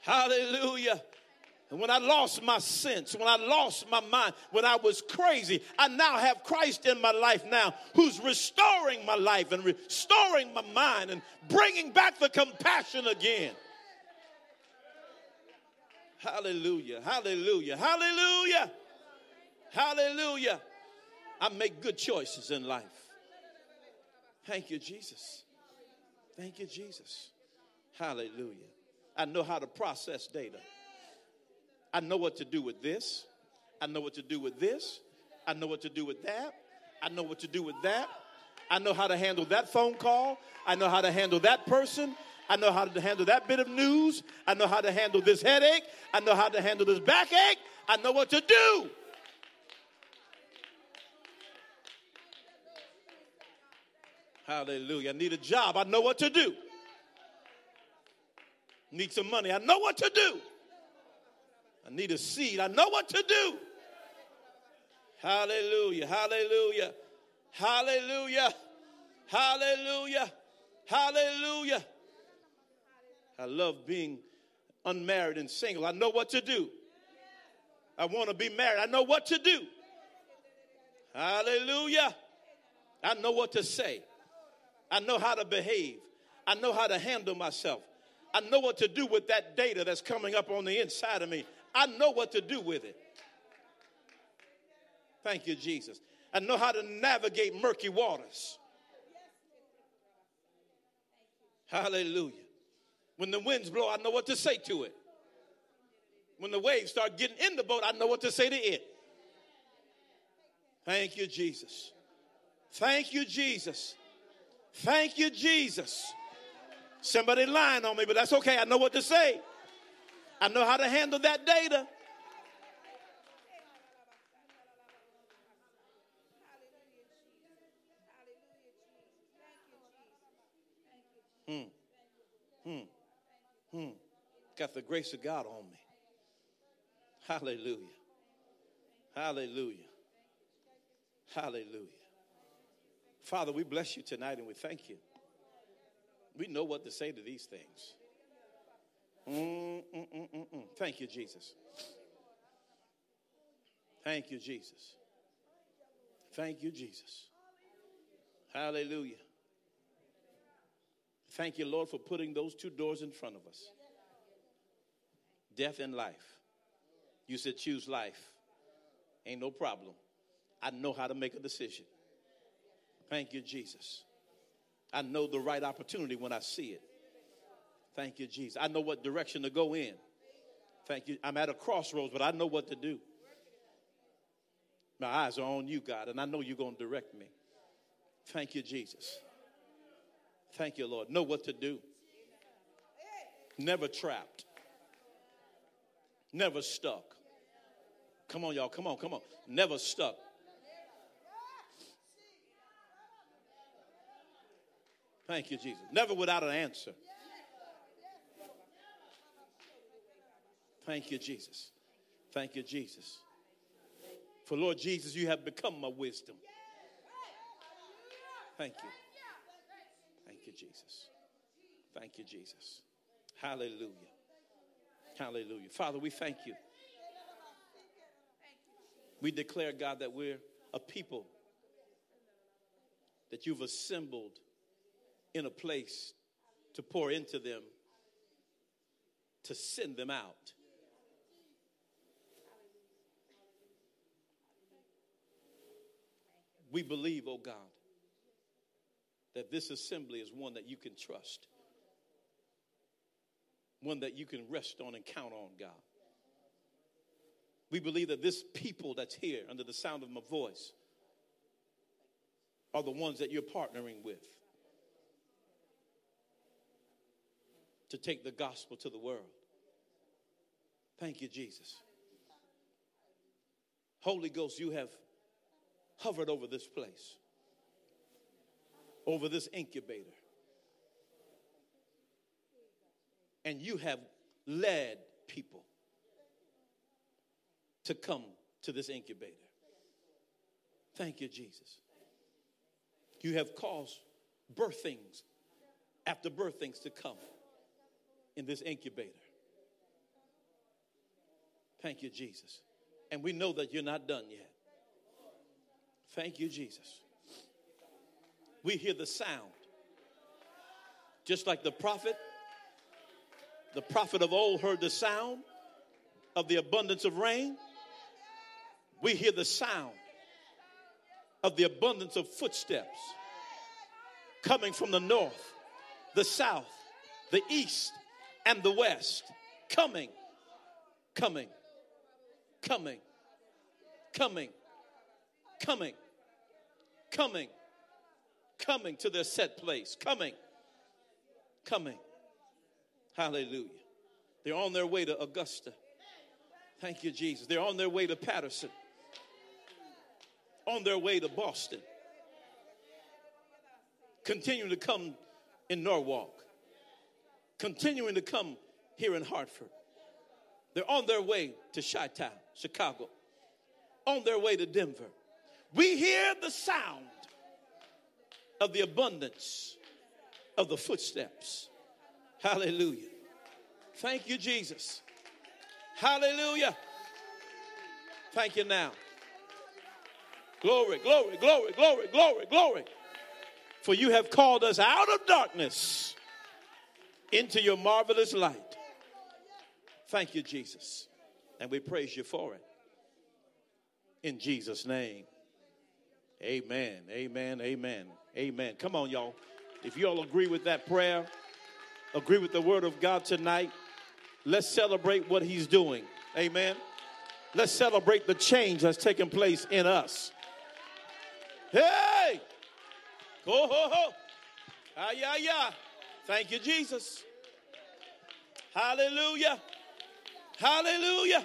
Hallelujah. And when I lost my sense, when I lost my mind, when I was crazy, I now have Christ in my life now who's restoring my life and restoring my mind and bringing back the compassion again. Hallelujah, hallelujah, hallelujah, hallelujah. I make good choices in life. Thank you, Jesus. Thank you, Jesus. Hallelujah. I know how to process data. I know what to do with this. I know what to do with this. I know what to do with that. I know what to do with that. I know how to handle that phone call. I know how to handle that person. I know how to handle that bit of news. I know how to handle this headache. I know how to handle this backache. I know what to do. Hallelujah. I need a job. I know what to do. Need some money. I know what to do. I need a seed. I know what to do. Hallelujah. Hallelujah. Hallelujah. Hallelujah. Hallelujah. I love being unmarried and single. I know what to do. I want to be married. I know what to do. Hallelujah. I know what to say. I know how to behave. I know how to handle myself. I know what to do with that data that's coming up on the inside of me. I know what to do with it. Thank you, Jesus. I know how to navigate murky waters. Hallelujah. When the winds blow, I know what to say to it. When the waves start getting in the boat, I know what to say to it. Thank you, Jesus. Thank you, Jesus. Thank you, Jesus. Somebody lying on me, but that's okay. I know what to say. I know how to handle that data. Hmm. Hmm. Hmm. Got the grace of God on me. Hallelujah. Hallelujah. Hallelujah. Father, we bless you tonight and we thank you. We know what to say to these things. Mm, mm, mm, thank you, Jesus. Thank you, Jesus. Thank you, Jesus. Hallelujah. Thank you, Lord, for putting those two doors in front of us death and life. You said choose life. Ain't no problem. I know how to make a decision. Thank you, Jesus. I know the right opportunity when I see it. Thank you, Jesus. I know what direction to go in. Thank you. I'm at a crossroads, but I know what to do. My eyes are on you, God, and I know you're going to direct me. Thank you, Jesus. Thank you, Lord. Know what to do. Never trapped. Never stuck. Come on, y'all. Come on, come on. Never stuck. Thank you, Jesus. Never without an answer. Thank you, Jesus. Thank you, Jesus. For Lord Jesus, you have become my wisdom. Thank you. Thank you, Jesus. Thank you, Jesus. Hallelujah. Hallelujah. Father, we thank you. We declare, God, that we're a people that you've assembled in a place to pour into them, to send them out. We believe, oh God, that this assembly is one that you can trust, one that you can rest on and count on, God. We believe that this people that's here under the sound of my voice are the ones that you're partnering with to take the gospel to the world. Thank you, Jesus. Holy Ghost, you have hovered over this place, over this incubator. And you have led people to come to this incubator. Thank you, Jesus. You have caused birthings after birthings to come in this incubator. Thank you, Jesus. And we know that you're not done yet. Thank you, Jesus. We hear the sound. Just like the prophet, the prophet of old heard the sound of the abundance of rain we hear the sound of the abundance of footsteps coming from the north, the south, the east, and the west. Coming, coming, coming, coming, coming, coming, coming to their set place. Coming, coming. Hallelujah. They're on their way to Augusta. Thank you, Jesus. They're on their way to Patterson on their way to Boston, continuing to come in Norwalk, continuing to come here in Hartford. They're on their way to Chi-Town, Chicago, on their way to Denver. We hear the sound of the abundance of the footsteps. Hallelujah. Thank you, Jesus. Hallelujah. Thank you now. Glory, glory, glory, glory, glory, glory. For you have called us out of darkness into your marvelous light. Thank you, Jesus. And we praise you for it. In Jesus' name. Amen, amen, amen, amen. Come on, y'all. If you all agree with that prayer, agree with the word of God tonight, let's celebrate what he's doing. Amen. Let's celebrate the change that's taking place in us Hey! Ho, ho, ho. Ah, yeah, yeah. Thank you, Jesus. Hallelujah. Hallelujah.